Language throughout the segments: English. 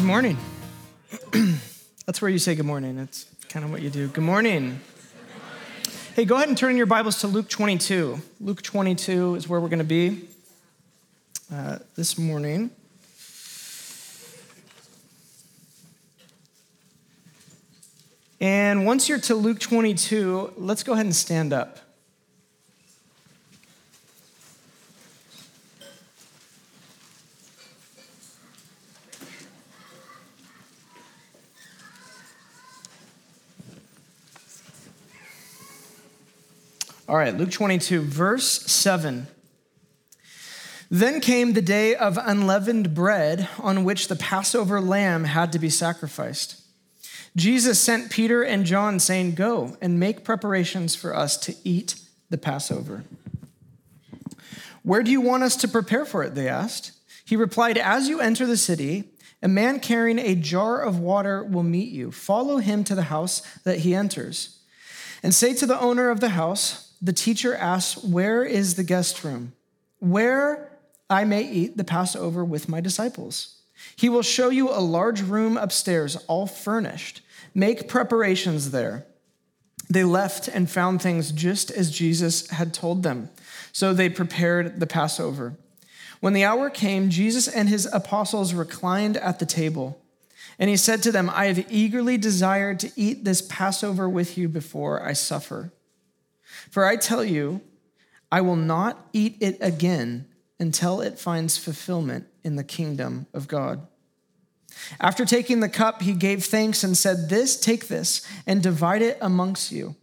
Good morning. That's where you say good morning. That's kind of what you do. Good morning. Hey, go ahead and turn your Bibles to Luke 22. Luke 22 is where we're going to be uh, this morning. And once you're to Luke 22, let's go ahead and stand up. All right, Luke 22, verse 7. Then came the day of unleavened bread on which the Passover lamb had to be sacrificed. Jesus sent Peter and John, saying, Go and make preparations for us to eat the Passover. Where do you want us to prepare for it? They asked. He replied, As you enter the city, a man carrying a jar of water will meet you. Follow him to the house that he enters. And say to the owner of the house, the teacher asks, Where is the guest room? Where I may eat the Passover with my disciples. He will show you a large room upstairs, all furnished. Make preparations there. They left and found things just as Jesus had told them. So they prepared the Passover. When the hour came, Jesus and his apostles reclined at the table. And he said to them, I have eagerly desired to eat this Passover with you before I suffer. For I tell you, I will not eat it again until it finds fulfillment in the kingdom of God. After taking the cup, he gave thanks and said, This, take this, and divide it amongst you.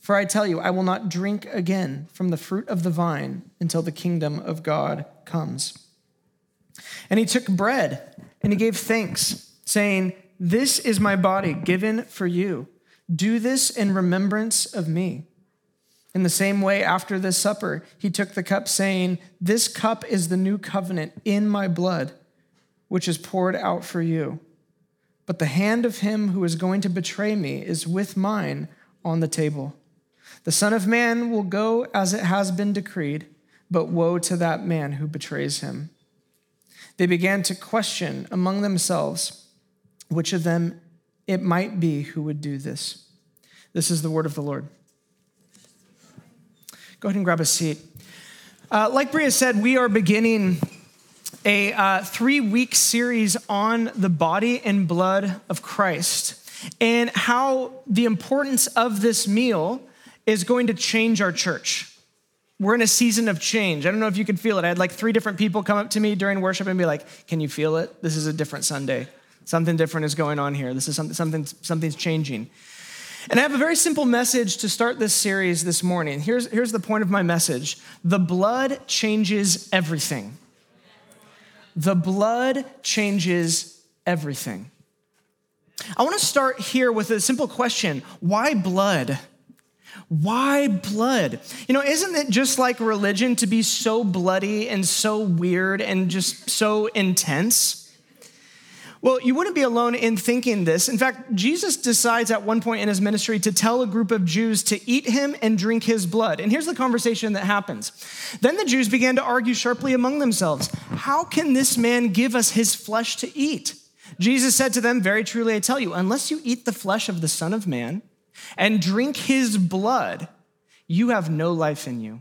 For I tell you, I will not drink again from the fruit of the vine until the kingdom of God comes. And he took bread and he gave thanks, saying, This is my body given for you. Do this in remembrance of me. In the same way, after this supper, he took the cup, saying, This cup is the new covenant in my blood, which is poured out for you. But the hand of him who is going to betray me is with mine on the table. The Son of Man will go as it has been decreed, but woe to that man who betrays him. They began to question among themselves which of them it might be who would do this. This is the word of the Lord. Go ahead and grab a seat. Uh, like Bria said, we are beginning a uh, three week series on the body and blood of Christ and how the importance of this meal is going to change our church. We're in a season of change. I don't know if you can feel it. I had like three different people come up to me during worship and be like, Can you feel it? This is a different Sunday. Something different is going on here. This is something, something something's changing. And I have a very simple message to start this series this morning. Here's, here's the point of my message the blood changes everything. The blood changes everything. I want to start here with a simple question why blood? Why blood? You know, isn't it just like religion to be so bloody and so weird and just so intense? Well, you wouldn't be alone in thinking this. In fact, Jesus decides at one point in his ministry to tell a group of Jews to eat him and drink his blood. And here's the conversation that happens. Then the Jews began to argue sharply among themselves How can this man give us his flesh to eat? Jesus said to them, Very truly, I tell you, unless you eat the flesh of the Son of Man and drink his blood, you have no life in you.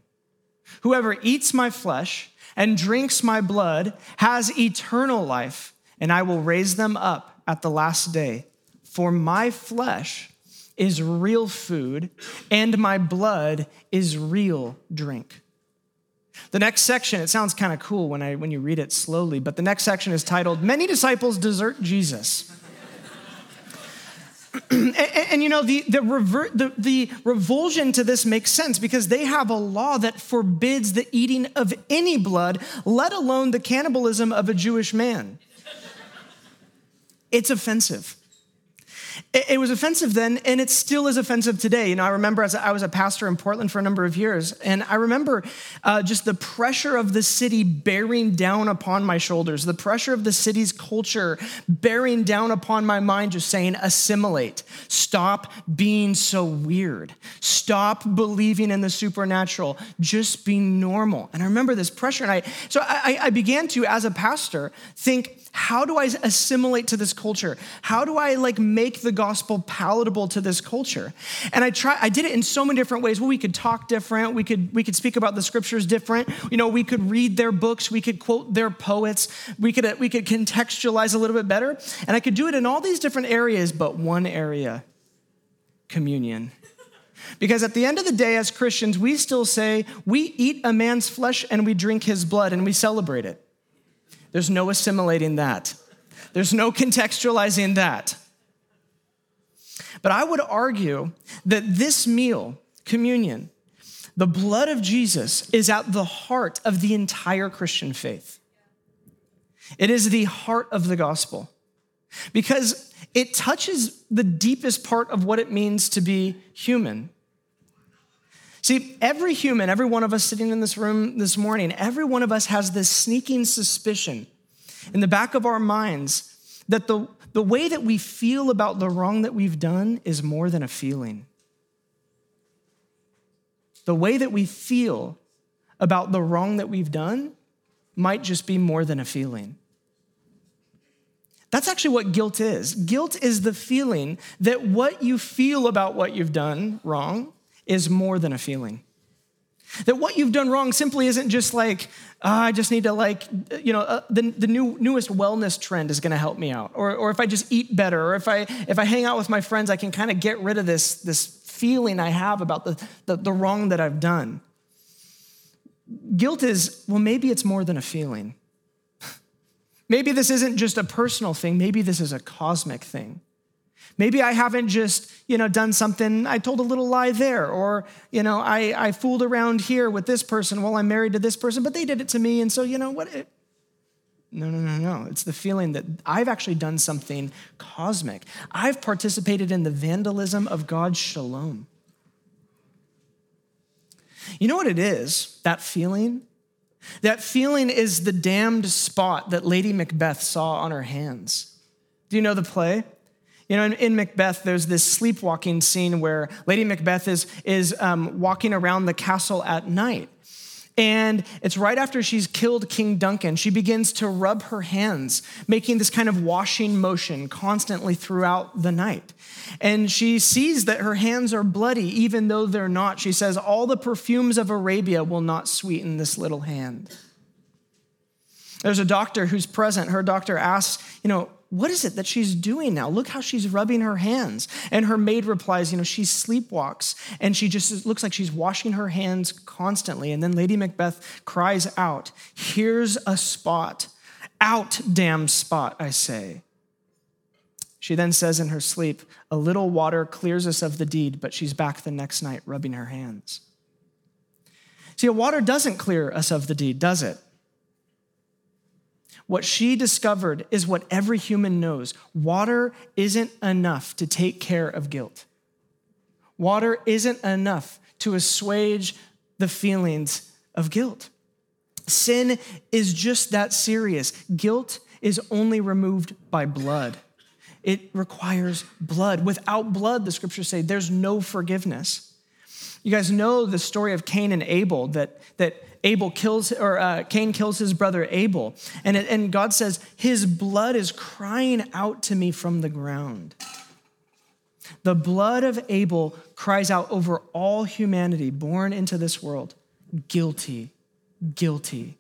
Whoever eats my flesh and drinks my blood has eternal life and I will raise them up at the last day. For my flesh is real food, and my blood is real drink. The next section, it sounds kind of cool when, I, when you read it slowly, but the next section is titled Many Disciples Desert Jesus. and, and, and, you know, the, the, rever- the, the revulsion to this makes sense because they have a law that forbids the eating of any blood, let alone the cannibalism of a Jewish man. It's offensive. It, was offensive then, and it still is offensive today. You know, I remember as I was a pastor in Portland for a number of years, and I remember uh, just the pressure of the city bearing down upon my shoulders, the pressure of the city's culture bearing down upon my mind, just saying, assimilate, stop being so weird, stop believing in the supernatural, just be normal. And I remember this pressure, and I so I, I began to, as a pastor, think how do I assimilate to this culture? How do I like make the gospel palatable to this culture? And I try I did it in so many different ways. Well, we could talk different, we could we could speak about the scriptures different. You know, we could read their books, we could quote their poets, we could we could contextualize a little bit better. And I could do it in all these different areas, but one area, communion. Because at the end of the day, as Christians, we still say we eat a man's flesh and we drink his blood and we celebrate it. There's no assimilating that, there's no contextualizing that. But I would argue that this meal, communion, the blood of Jesus, is at the heart of the entire Christian faith. It is the heart of the gospel because it touches the deepest part of what it means to be human. See, every human, every one of us sitting in this room this morning, every one of us has this sneaking suspicion in the back of our minds that the, the way that we feel about the wrong that we've done is more than a feeling. The way that we feel about the wrong that we've done might just be more than a feeling. That's actually what guilt is. Guilt is the feeling that what you feel about what you've done wrong is more than a feeling. That what you've done wrong simply isn't just like, oh, I just need to like, you know, uh, the, the new, newest wellness trend is gonna help me out. Or, or if I just eat better, or if I, if I hang out with my friends, I can kind of get rid of this, this feeling I have about the, the, the wrong that I've done. Guilt is, well, maybe it's more than a feeling. maybe this isn't just a personal thing, maybe this is a cosmic thing. Maybe I haven't just, you know, done something, I told a little lie there, or, you know, I, I fooled around here with this person while I'm married to this person, but they did it to me. And so, you know what? It, no, no, no, no. It's the feeling that I've actually done something cosmic. I've participated in the vandalism of God's shalom. You know what it is, that feeling? That feeling is the damned spot that Lady Macbeth saw on her hands. Do you know the play? You know, in, in, Macbeth, there's this sleepwalking scene where Lady Macbeth is, is um, walking around the castle at night. And it's right after she's killed King Duncan. She begins to rub her hands, making this kind of washing motion constantly throughout the night. And she sees that her hands are bloody, even though they're not. She says, All the perfumes of Arabia will not sweeten this little hand. There's a doctor who's present. Her doctor asks, You know, what is it that she's doing now? Look how she's rubbing her hands. And her maid replies, You know, she sleepwalks and she just looks like she's washing her hands constantly. And then Lady Macbeth cries out, Here's a spot. Out, damn spot, I say. She then says in her sleep, A little water clears us of the deed, but she's back the next night rubbing her hands. See, a water doesn't clear us of the deed, does it? What she discovered is what every human knows water isn't enough to take care of guilt. Water isn't enough to assuage the feelings of guilt. Sin is just that serious. Guilt is only removed by blood. It requires blood. Without blood, the scriptures say, there's no forgiveness. You guys know the story of Cain and Abel that, that Abel kills, or uh, Cain kills his brother Abel. And, it, and God says, His blood is crying out to me from the ground. The blood of Abel cries out over all humanity born into this world guilty, guilty.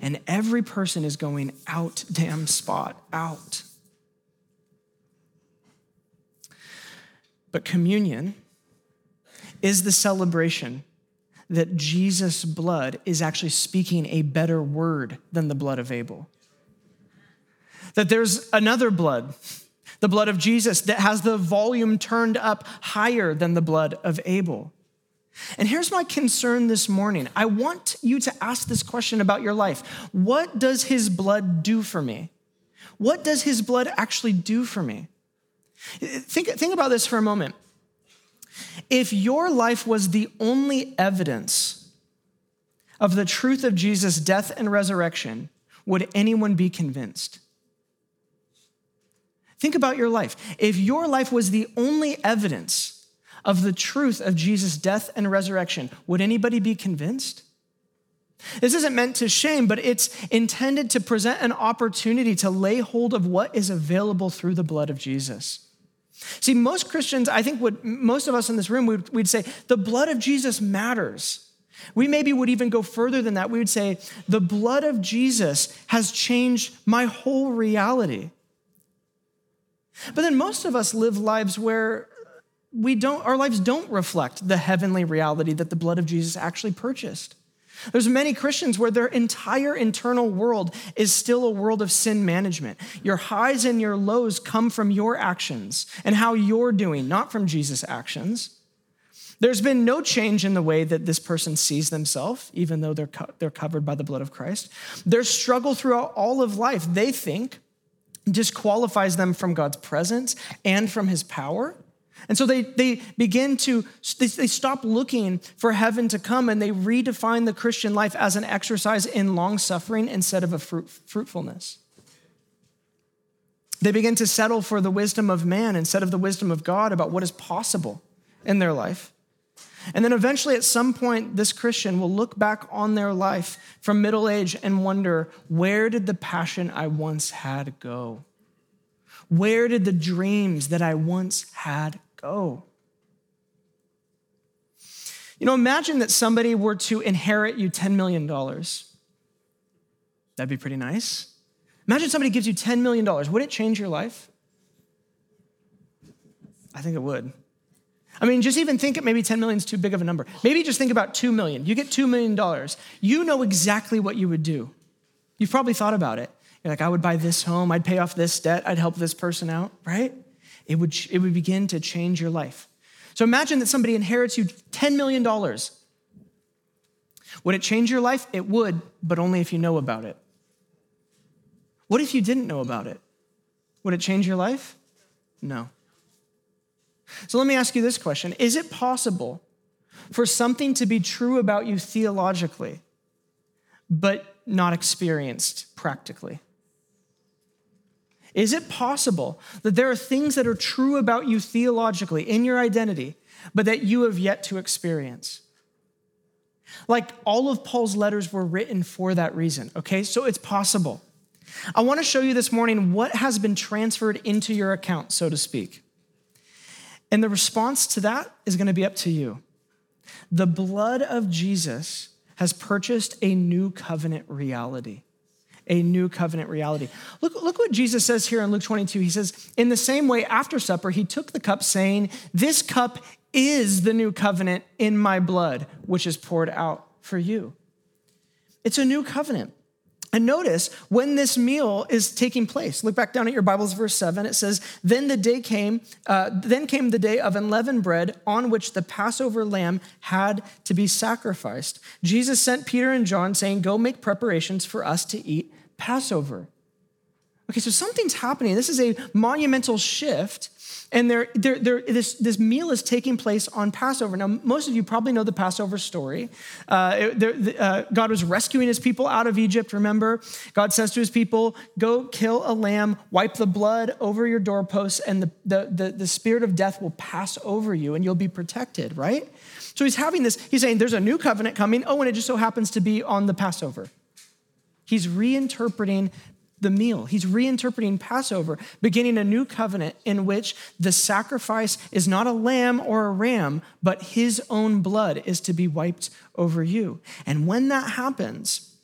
And every person is going out, damn spot, out. But communion is the celebration that Jesus' blood is actually speaking a better word than the blood of Abel. That there's another blood, the blood of Jesus, that has the volume turned up higher than the blood of Abel. And here's my concern this morning. I want you to ask this question about your life What does his blood do for me? What does his blood actually do for me? Think, think about this for a moment. If your life was the only evidence of the truth of Jesus' death and resurrection, would anyone be convinced? Think about your life. If your life was the only evidence of the truth of Jesus' death and resurrection, would anybody be convinced? This isn't meant to shame, but it's intended to present an opportunity to lay hold of what is available through the blood of Jesus. See, most Christians, I think would most of us in this room would we'd say the blood of Jesus matters. We maybe would even go further than that. We would say the blood of Jesus has changed my whole reality. But then most of us live lives where we don't, our lives don't reflect the heavenly reality that the blood of Jesus actually purchased. There's many Christians where their entire internal world is still a world of sin management. Your highs and your lows come from your actions and how you're doing, not from Jesus' actions. There's been no change in the way that this person sees themselves, even though they're, co- they're covered by the blood of Christ. Their struggle throughout all of life, they think, disqualifies them from God's presence and from his power. And so they, they begin to, they, stop looking for heaven to come and they redefine the Christian life as an exercise in long suffering instead of a fruit, fruitfulness. They begin to settle for the wisdom of man instead of the wisdom of God about what is possible in their life. And then eventually, at some point, this Christian will look back on their life from middle age and wonder where did the passion I once had go? Where did the dreams that I once had go? You know, imagine that somebody were to inherit you $10 million. That'd be pretty nice. Imagine somebody gives you $10 million. Would it change your life? I think it would. I mean, just even think it maybe 10 million is too big of a number. Maybe just think about 2 million. You get $2 million. You know exactly what you would do. You've probably thought about it. You're like, I would buy this home, I'd pay off this debt, I'd help this person out, right? It would, it would begin to change your life. So imagine that somebody inherits you $10 million. Would it change your life? It would, but only if you know about it. What if you didn't know about it? Would it change your life? No. So let me ask you this question Is it possible for something to be true about you theologically, but not experienced practically? Is it possible that there are things that are true about you theologically in your identity, but that you have yet to experience? Like all of Paul's letters were written for that reason, okay? So it's possible. I want to show you this morning what has been transferred into your account, so to speak. And the response to that is going to be up to you. The blood of Jesus has purchased a new covenant reality. A new covenant reality. Look, look what Jesus says here in Luke 22. He says, In the same way, after supper, he took the cup, saying, This cup is the new covenant in my blood, which is poured out for you. It's a new covenant. And notice when this meal is taking place. Look back down at your Bibles, verse seven. It says, "Then the day came. Uh, then came the day of unleavened bread, on which the Passover lamb had to be sacrificed. Jesus sent Peter and John, saying, "Go make preparations for us to eat Passover." Okay, so something's happening. This is a monumental shift and they're, they're, they're, this, this meal is taking place on Passover. Now, most of you probably know the Passover story. Uh, uh, God was rescuing his people out of Egypt, remember? God says to his people, Go kill a lamb, wipe the blood over your doorposts, and the, the, the, the spirit of death will pass over you, and you'll be protected, right? So he's having this, he's saying, There's a new covenant coming. Oh, and it just so happens to be on the Passover. He's reinterpreting the meal. He's reinterpreting Passover, beginning a new covenant in which the sacrifice is not a lamb or a ram, but his own blood is to be wiped over you. And when that happens,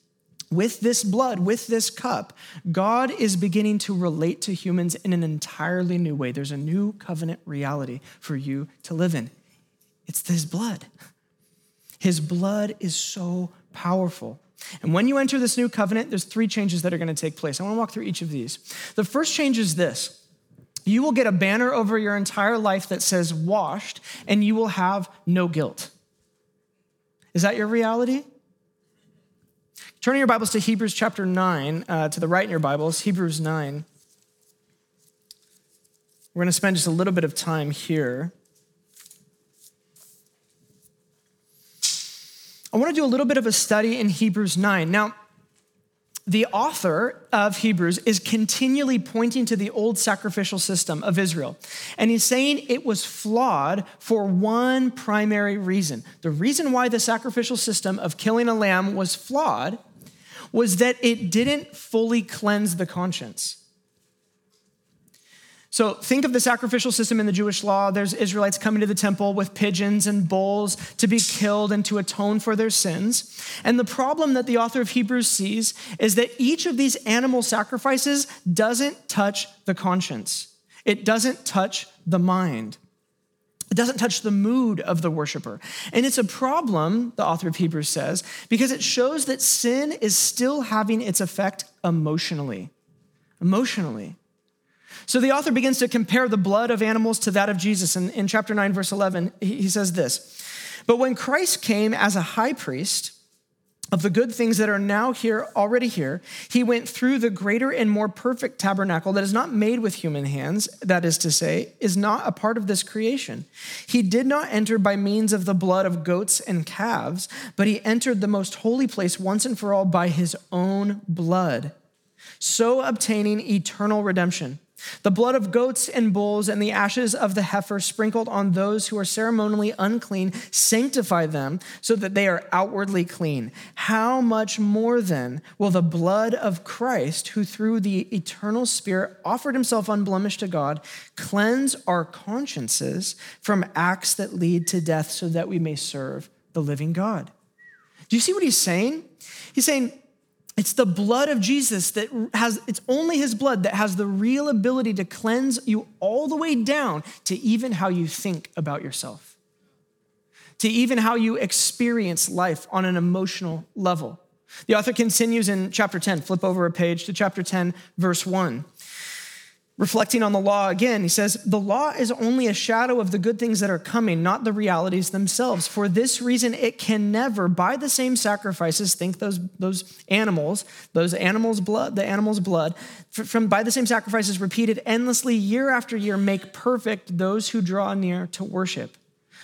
with this blood, with this cup, God is beginning to relate to humans in an entirely new way. There's a new covenant reality for you to live in. It's his blood. His blood is so powerful. And when you enter this new covenant, there's three changes that are going to take place. I want to walk through each of these. The first change is this you will get a banner over your entire life that says washed, and you will have no guilt. Is that your reality? Turning your Bibles to Hebrews chapter 9, uh, to the right in your Bibles, Hebrews 9. We're going to spend just a little bit of time here. I want to do a little bit of a study in Hebrews 9. Now, the author of Hebrews is continually pointing to the old sacrificial system of Israel. And he's saying it was flawed for one primary reason. The reason why the sacrificial system of killing a lamb was flawed was that it didn't fully cleanse the conscience. So think of the sacrificial system in the Jewish law. There's Israelites coming to the temple with pigeons and bulls to be killed and to atone for their sins. And the problem that the author of Hebrews sees is that each of these animal sacrifices doesn't touch the conscience, it doesn't touch the mind. It doesn't touch the mood of the worshiper. And it's a problem, the author of Hebrews says, because it shows that sin is still having its effect emotionally. Emotionally. So the author begins to compare the blood of animals to that of Jesus. And in chapter 9, verse 11, he says this But when Christ came as a high priest, of the good things that are now here, already here, he went through the greater and more perfect tabernacle that is not made with human hands, that is to say, is not a part of this creation. He did not enter by means of the blood of goats and calves, but he entered the most holy place once and for all by his own blood, so obtaining eternal redemption. The blood of goats and bulls and the ashes of the heifer sprinkled on those who are ceremonially unclean sanctify them so that they are outwardly clean. How much more then will the blood of Christ, who through the eternal Spirit offered himself unblemished to God, cleanse our consciences from acts that lead to death so that we may serve the living God? Do you see what he's saying? He's saying, it's the blood of Jesus that has, it's only his blood that has the real ability to cleanse you all the way down to even how you think about yourself, to even how you experience life on an emotional level. The author continues in chapter 10, flip over a page to chapter 10, verse 1. Reflecting on the law again, he says, The law is only a shadow of the good things that are coming, not the realities themselves. For this reason, it can never, by the same sacrifices, think those, those animals, those animals' blood, the animal's blood, from by the same sacrifices repeated endlessly year after year, make perfect those who draw near to worship.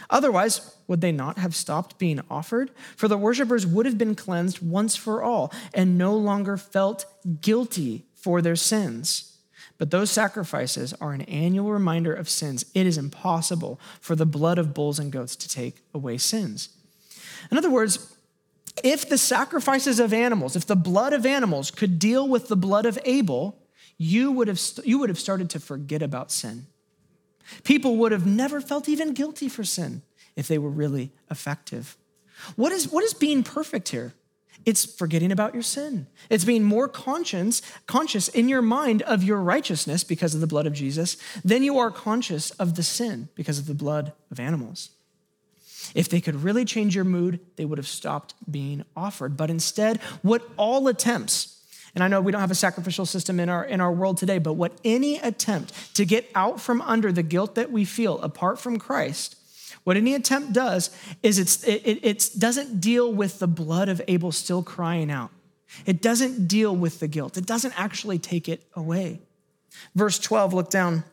Otherwise, would they not have stopped being offered? For the worshippers would have been cleansed once for all and no longer felt guilty for their sins. But those sacrifices are an annual reminder of sins. It is impossible for the blood of bulls and goats to take away sins. In other words, if the sacrifices of animals, if the blood of animals could deal with the blood of Abel, you would have, you would have started to forget about sin. People would have never felt even guilty for sin if they were really effective. What is, what is being perfect here? It's forgetting about your sin. It's being more conscious, conscious in your mind of your righteousness because of the blood of Jesus than you are conscious of the sin because of the blood of animals. If they could really change your mood, they would have stopped being offered. But instead, what all attempts, and I know we don't have a sacrificial system in our, in our world today, but what any attempt to get out from under the guilt that we feel apart from Christ what any attempt does is it, it doesn't deal with the blood of Abel still crying out. It doesn't deal with the guilt. It doesn't actually take it away. Verse 12, look down.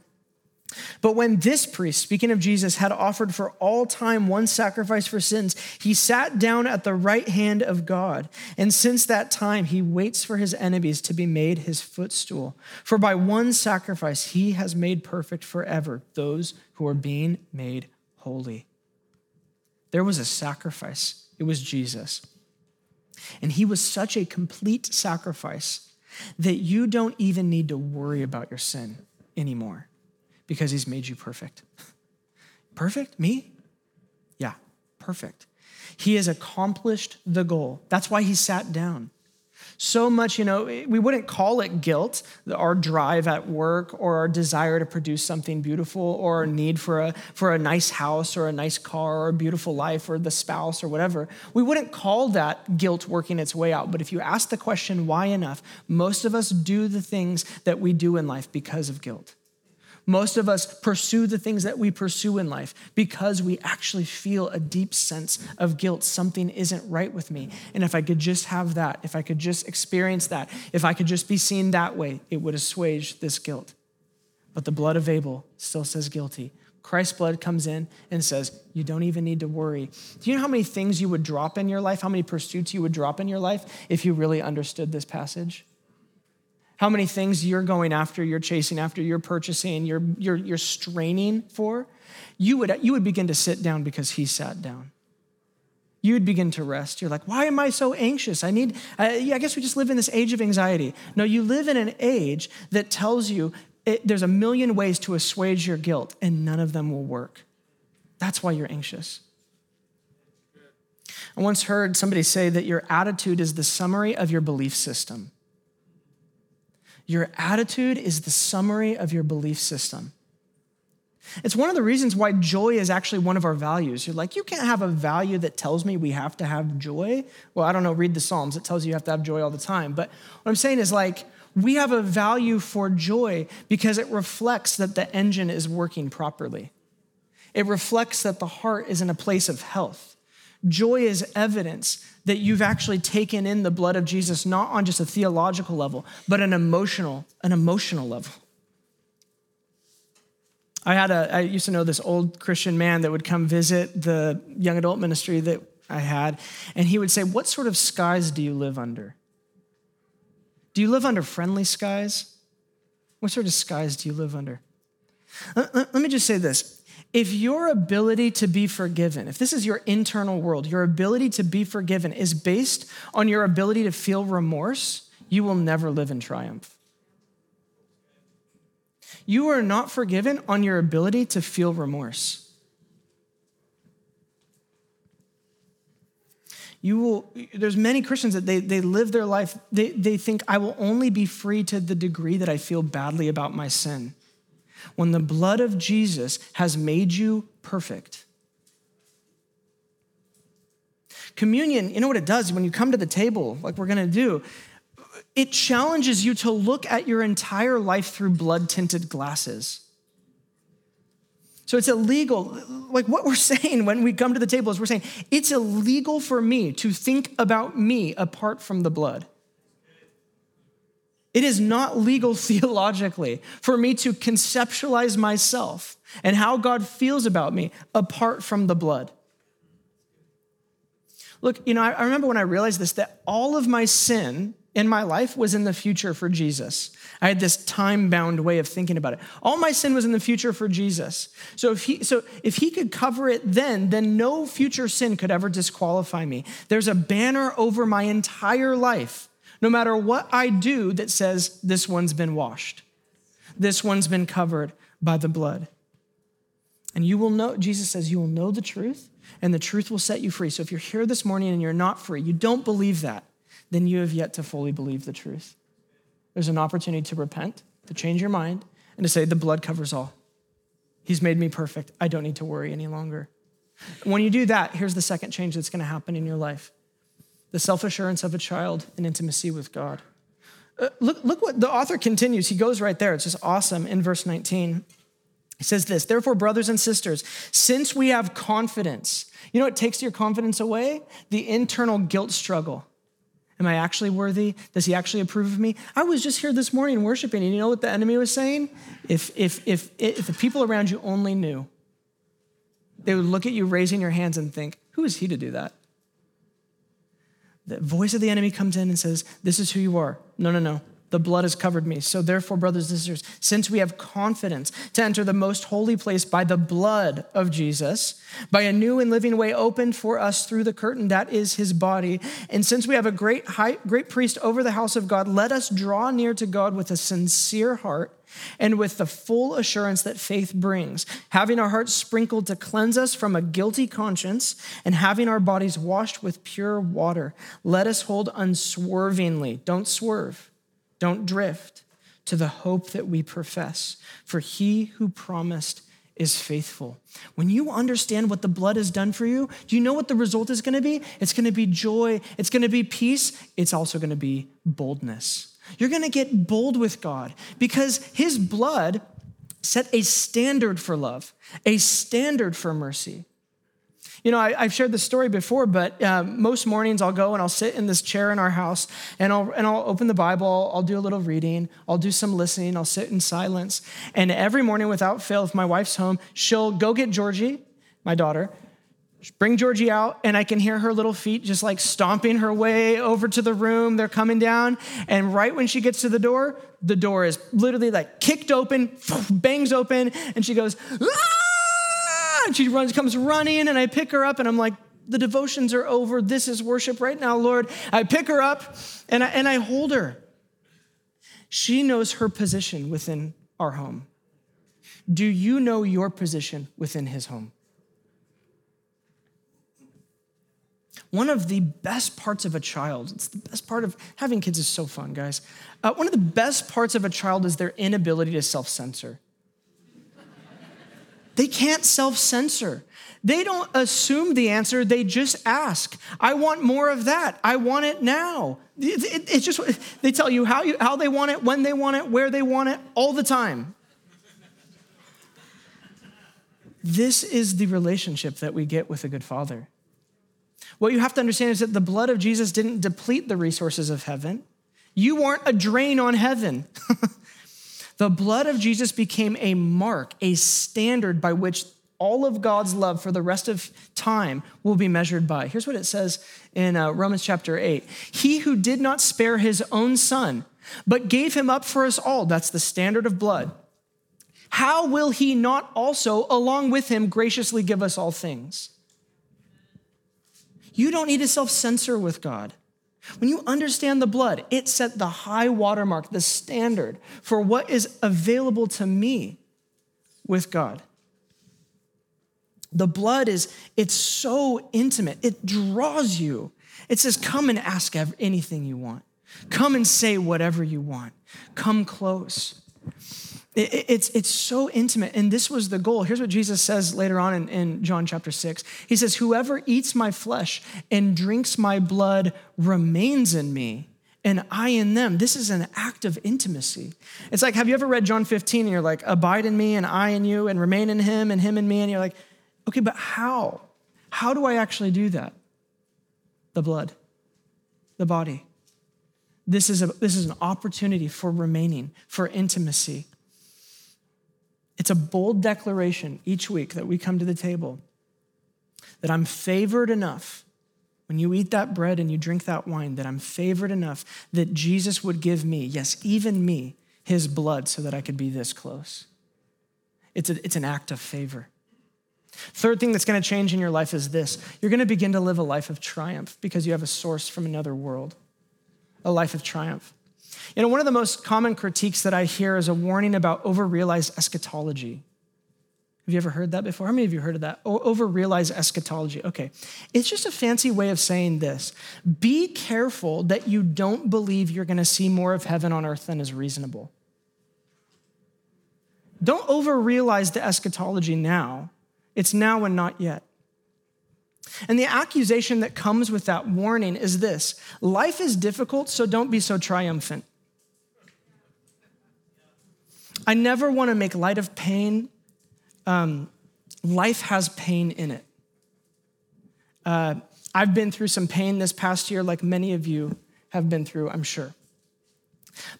But when this priest, speaking of Jesus, had offered for all time one sacrifice for sins, he sat down at the right hand of God. And since that time, he waits for his enemies to be made his footstool. For by one sacrifice, he has made perfect forever those who are being made holy. There was a sacrifice, it was Jesus. And he was such a complete sacrifice that you don't even need to worry about your sin anymore because he's made you perfect. Perfect? Me? Yeah, perfect. He has accomplished the goal. That's why he sat down so much, you know, we wouldn't call it guilt, our drive at work or our desire to produce something beautiful or our need for a, for a nice house or a nice car or a beautiful life or the spouse or whatever. We wouldn't call that guilt working its way out. But if you ask the question, why enough, most of us do the things that we do in life because of guilt. Most of us pursue the things that we pursue in life because we actually feel a deep sense of guilt. Something isn't right with me. And if I could just have that, if I could just experience that, if I could just be seen that way, it would assuage this guilt. But the blood of Abel still says guilty. Christ's blood comes in and says, You don't even need to worry. Do you know how many things you would drop in your life, how many pursuits you would drop in your life if you really understood this passage? How many things you're going after, you're chasing after, you're purchasing, you're, you're, you're straining for? You would, you would begin to sit down because he sat down. You would begin to rest. You're like, why am I so anxious? I need, I, I guess we just live in this age of anxiety. No, you live in an age that tells you it, there's a million ways to assuage your guilt, and none of them will work. That's why you're anxious. I once heard somebody say that your attitude is the summary of your belief system. Your attitude is the summary of your belief system. It's one of the reasons why joy is actually one of our values. You're like, you can't have a value that tells me we have to have joy. Well, I don't know, read the Psalms. It tells you you have to have joy all the time. But what I'm saying is like, we have a value for joy because it reflects that the engine is working properly. It reflects that the heart is in a place of health. Joy is evidence that you've actually taken in the blood of Jesus, not on just a theological level, but an emotional, an emotional level. I had a, I used to know this old Christian man that would come visit the young adult ministry that I had, and he would say, What sort of skies do you live under? Do you live under friendly skies? What sort of skies do you live under? Let me just say this. If your ability to be forgiven, if this is your internal world, your ability to be forgiven is based on your ability to feel remorse, you will never live in triumph. You are not forgiven on your ability to feel remorse. you will there's many christians that they, they live their life they, they think i will only be free to the degree that i feel badly about my sin when the blood of jesus has made you perfect communion you know what it does when you come to the table like we're going to do it challenges you to look at your entire life through blood tinted glasses so it's illegal. Like what we're saying when we come to the table is we're saying it's illegal for me to think about me apart from the blood. It is not legal theologically for me to conceptualize myself and how God feels about me apart from the blood. Look, you know, I remember when I realized this that all of my sin in my life was in the future for Jesus. I had this time bound way of thinking about it. All my sin was in the future for Jesus. So if he so if he could cover it then, then no future sin could ever disqualify me. There's a banner over my entire life, no matter what I do that says this one's been washed. This one's been covered by the blood. And you will know Jesus says you will know the truth and the truth will set you free. So if you're here this morning and you're not free, you don't believe that then you have yet to fully believe the truth. There's an opportunity to repent, to change your mind, and to say, the blood covers all. He's made me perfect. I don't need to worry any longer. When you do that, here's the second change that's going to happen in your life the self assurance of a child in intimacy with God. Uh, look, look what the author continues. He goes right there. It's just awesome in verse 19. He says this, therefore, brothers and sisters, since we have confidence, you know what takes your confidence away? The internal guilt struggle. Am I actually worthy? Does he actually approve of me? I was just here this morning worshiping, and you know what the enemy was saying? If, if, if, if the people around you only knew, they would look at you raising your hands and think, who is he to do that? The voice of the enemy comes in and says, This is who you are. No, no, no. The blood has covered me. So, therefore, brothers and sisters, since we have confidence to enter the most holy place by the blood of Jesus, by a new and living way opened for us through the curtain that is his body, and since we have a great, high, great priest over the house of God, let us draw near to God with a sincere heart and with the full assurance that faith brings, having our hearts sprinkled to cleanse us from a guilty conscience, and having our bodies washed with pure water. Let us hold unswervingly, don't swerve don't drift to the hope that we profess, for he who promised is faithful. When you understand what the blood has done for you, do you know what the result is going to be? It's going to be joy, it's going to be peace, it's also going to be boldness. You're going to get bold with God because his blood set a standard for love, a standard for mercy. You know, I, have shared this story before, but uh, most mornings I'll go and I'll sit in this chair in our house and I'll, and I'll open the Bible, I'll do a little reading, I'll do some listening, I'll sit in silence. And every morning, without fail, if my wife's home, she'll go get Georgie, my daughter, bring Georgie out, and I can hear her little feet just like stomping her way over to the room. They're coming down. And right when she gets to the door, the door is literally like kicked open, bangs open, and she goes, ah! And she runs, comes running, and I pick her up, and I'm like, the devotions are over. This is worship right now, Lord. I pick her up and I, and I hold her. She knows her position within our home. Do you know your position within his home? One of the best parts of a child, it's the best part of having kids is so fun, guys. Uh, one of the best parts of a child is their inability to self censor. they can't self censor. They don't assume the answer, they just ask. I want more of that. I want it now. It's just, they tell you how, you how they want it, when they want it, where they want it, all the time. This is the relationship that we get with a good father. What you have to understand is that the blood of Jesus didn't deplete the resources of heaven. You weren't a drain on heaven. the blood of Jesus became a mark, a standard by which all of God's love for the rest of time will be measured by. Here's what it says in uh, Romans chapter 8 He who did not spare his own son, but gave him up for us all, that's the standard of blood. How will he not also, along with him, graciously give us all things? You don't need to self censor with God. When you understand the blood, it set the high watermark, the standard for what is available to me with God. The blood is, it's so intimate. It draws you. It says, come and ask anything you want. Come and say whatever you want. Come close. It's, it's so intimate. And this was the goal. Here's what Jesus says later on in, in John chapter 6. He says, Whoever eats my flesh and drinks my blood remains in me, and I in them. This is an act of intimacy. It's like, have you ever read John 15 and you're like, Abide in me and I in you, and remain in him and him in me? And you're like, Okay, but how? How do I actually do that? The blood, the body. This is, a, this is an opportunity for remaining, for intimacy. It's a bold declaration each week that we come to the table that I'm favored enough when you eat that bread and you drink that wine, that I'm favored enough that Jesus would give me, yes, even me, his blood so that I could be this close. It's, a, it's an act of favor. Third thing that's going to change in your life is this you're going to begin to live a life of triumph because you have a source from another world, a life of triumph. You know, one of the most common critiques that I hear is a warning about over-realized eschatology. Have you ever heard that before? How many of you heard of that? Over-realized eschatology. Okay. It's just a fancy way of saying this. Be careful that you don't believe you're going to see more of heaven on earth than is reasonable. Don't over-realize the eschatology now. It's now and not yet. And the accusation that comes with that warning is this life is difficult, so don't be so triumphant. I never want to make light of pain. Um, life has pain in it. Uh, I've been through some pain this past year, like many of you have been through, I'm sure.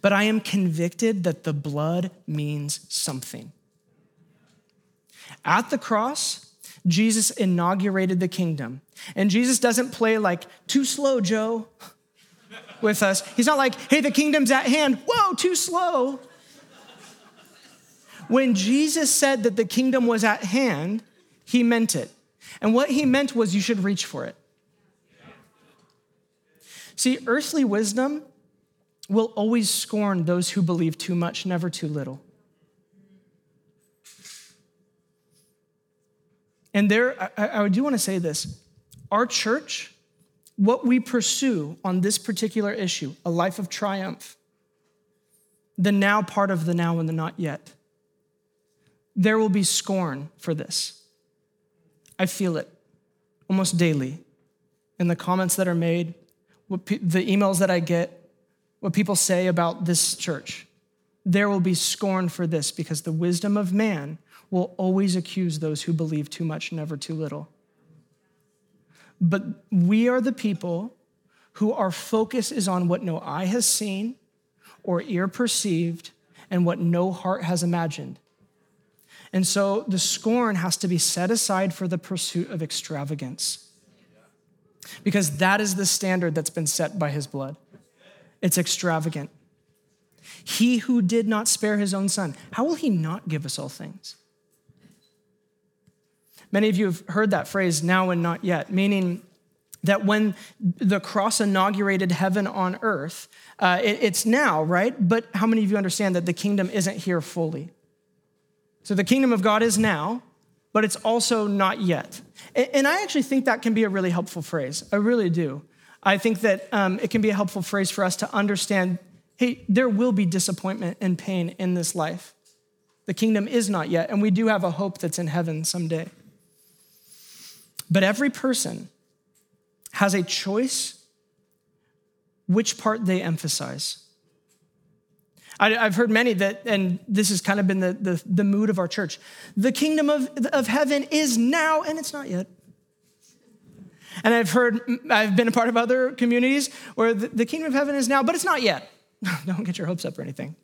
But I am convicted that the blood means something. At the cross, Jesus inaugurated the kingdom. And Jesus doesn't play like, too slow, Joe, with us. He's not like, hey, the kingdom's at hand. Whoa, too slow. When Jesus said that the kingdom was at hand, he meant it. And what he meant was you should reach for it. See, earthly wisdom will always scorn those who believe too much, never too little. And there, I, I do want to say this our church, what we pursue on this particular issue, a life of triumph, the now part of the now and the not yet there will be scorn for this. I feel it almost daily in the comments that are made, pe- the emails that I get, what people say about this church. There will be scorn for this because the wisdom of man will always accuse those who believe too much, never too little. but we are the people who our focus is on what no eye has seen or ear perceived and what no heart has imagined. And so the scorn has to be set aside for the pursuit of extravagance. Because that is the standard that's been set by his blood. It's extravagant. He who did not spare his own son, how will he not give us all things? Many of you have heard that phrase, now and not yet, meaning that when the cross inaugurated heaven on earth, uh, it, it's now, right? But how many of you understand that the kingdom isn't here fully? So the kingdom of God is now, but it's also not yet. And I actually think that can be a really helpful phrase. I really do. I think that um, it can be a helpful phrase for us to understand hey, there will be disappointment and pain in this life. The kingdom is not yet, and we do have a hope that's in heaven someday. But every person has a choice which part they emphasize. I, have heard many that, and this has kind of been the, the, the mood of our church the kingdom of, of heaven is now, and it's not yet. And I've heard, I've been a part of other communities where the, the kingdom of heaven is now, but it's not yet. Don't get your hopes up or anything.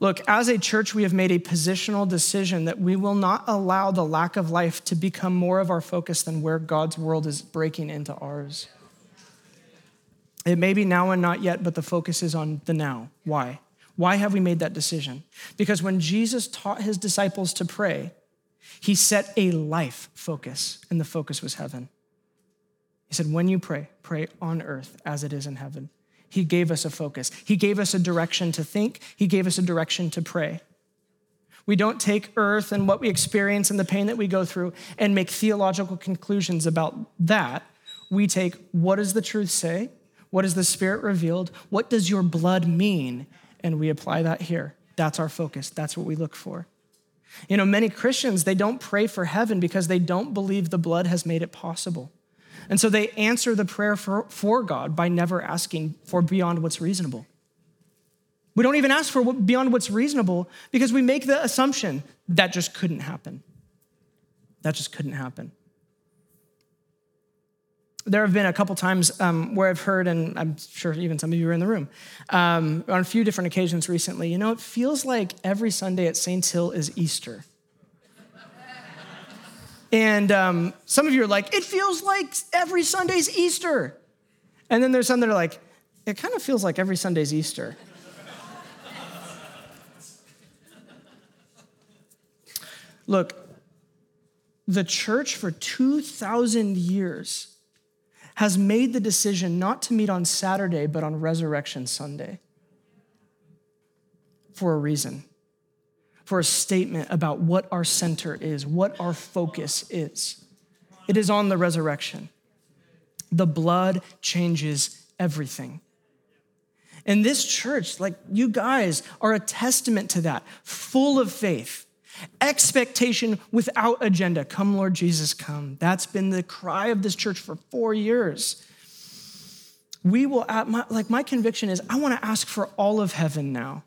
Look, as a church, we have made a positional decision that we will not allow the lack of life to become more of our focus than where God's world is breaking into ours. It may be now and not yet, but the focus is on the now. Why? Why have we made that decision? Because when Jesus taught his disciples to pray, he set a life focus, and the focus was heaven. He said, When you pray, pray on earth as it is in heaven. He gave us a focus. He gave us a direction to think. He gave us a direction to pray. We don't take earth and what we experience and the pain that we go through and make theological conclusions about that. We take what does the truth say? What has the Spirit revealed? What does your blood mean? And we apply that here. That's our focus. That's what we look for. You know, many Christians, they don't pray for heaven because they don't believe the blood has made it possible. And so they answer the prayer for, for God by never asking for beyond what's reasonable. We don't even ask for what, beyond what's reasonable because we make the assumption that just couldn't happen. That just couldn't happen. There have been a couple times um, where I've heard, and I'm sure even some of you are in the room, um, on a few different occasions recently, you know, it feels like every Sunday at Saints Hill is Easter. And um, some of you are like, it feels like every Sunday's Easter. And then there's some that are like, it kind of feels like every Sunday's Easter. Look, the church for 2,000 years has made the decision not to meet on Saturday, but on Resurrection Sunday for a reason for a statement about what our center is, what our focus is. It is on the resurrection. The blood changes everything. And this church, like you guys, are a testament to that, full of faith, expectation without agenda. Come, Lord Jesus, come. That's been the cry of this church for four years. We will, uh, like, my conviction is I want to ask for all of heaven now.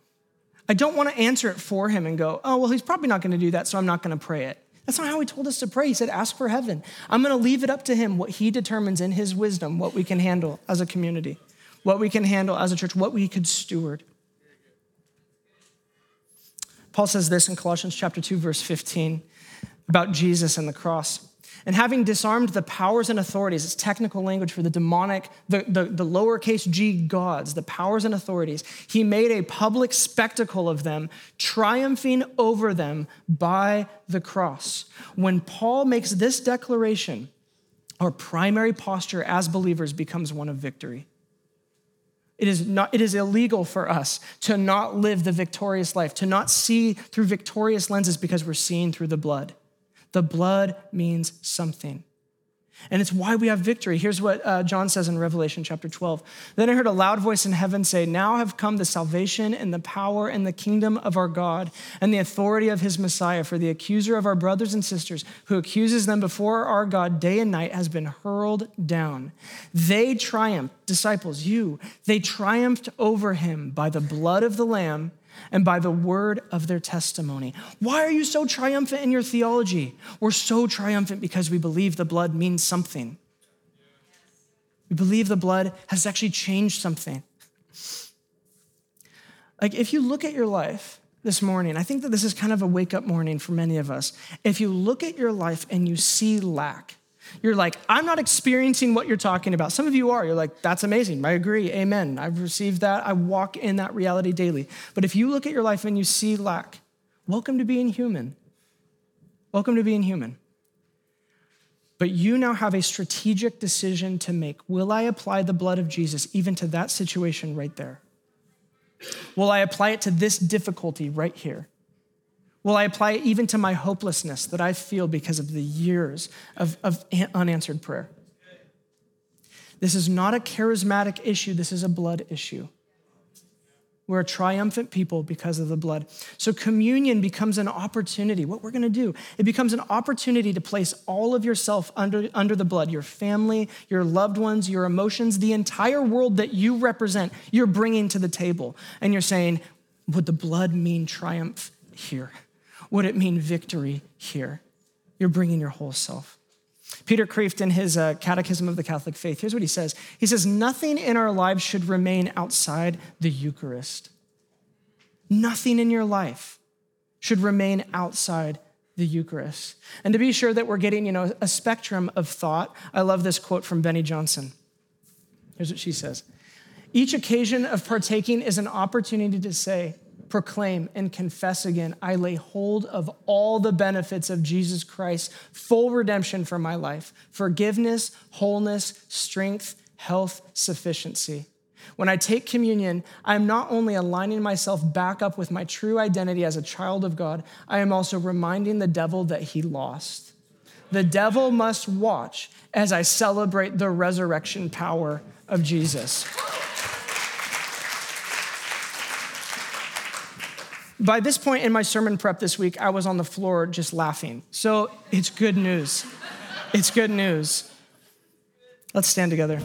I don't want to answer it for him and go, oh, well, he's probably not going to do that, so I'm not going to pray it. That's not how he told us to pray. He said, ask for heaven. I'm going to leave it up to him what he determines in his wisdom, what we can handle as a community, what we can handle as a church, what we could steward. Paul says this in Colossians chapter 2 verse 15 about Jesus and the cross. And having disarmed the powers and authorities, it's technical language for the demonic, the, the, the, lowercase g gods, the powers and authorities, he made a public spectacle of them, triumphing over them by the cross. When Paul makes this declaration, our primary posture as believers becomes one of victory. It is, not, it is illegal for us to not live the victorious life, to not see through victorious lenses because we're seeing through the blood. The blood means something. And it's why we have victory. Here's what uh, John says in Revelation chapter 12. Then I heard a loud voice in heaven say, Now have come the salvation and the power and the kingdom of our God and the authority of his Messiah. For the accuser of our brothers and sisters, who accuses them before our God day and night, has been hurled down. They triumphed, disciples, you, they triumphed over him by the blood of the Lamb and by the word of their testimony. Why are you so triumphant in your theology? We're so triumphant because we believe the blood means something. We believe the blood has actually changed something. Like, if you look at your life this morning, I think that this is kind of a wake up morning for many of us. If you look at your life and you see lack, you're like, I'm not experiencing what you're talking about. Some of you are. You're like, that's amazing. I agree. Amen. I've received that. I walk in that reality daily. But if you look at your life and you see lack, welcome to being human. Welcome to being human. But you now have a strategic decision to make. Will I apply the blood of Jesus even to that situation right there? Will I apply it to this difficulty right here? Will I apply it even to my hopelessness that I feel because of the years of, of unanswered prayer? This is not a charismatic issue, this is a blood issue. We're a triumphant people because of the blood. So communion becomes an opportunity. What we're going to do, it becomes an opportunity to place all of yourself under, under the blood your family, your loved ones, your emotions, the entire world that you represent, you're bringing to the table. And you're saying, would the blood mean triumph here? Would it mean victory here? You're bringing your whole self. Peter Kreeft, in his uh, Catechism of the Catholic Faith, here's what he says He says, Nothing in our lives should remain outside the Eucharist. Nothing in your life should remain outside the Eucharist. And to be sure that we're getting, you know, a spectrum of thought, I love this quote from Beni Johnson. Here's what she says Each occasion of partaking is an opportunity to say, proclaim and confess again I lay hold of all the benefits of Jesus Christ, full redemption for my life, forgiveness, wholeness, strength, health, sufficiency. When I take communion, I am not only aligning myself back up with my true identity as a child of God, I am also reminding the devil that he lost. The devil must watch as I celebrate the resurrection power of Jesus. By this point in my sermon prep this week, I was on the floor just laughing. So it's good news. It's good news. Let's stand together.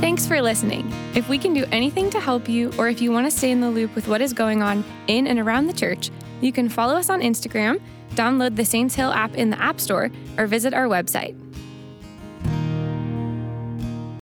Thanks for listening. If we can do anything to help you, or if you want to stay in the loop with what is going on in and around the church, you can follow us on Instagram, download the Saints Hill app in the App Store, or visit our website.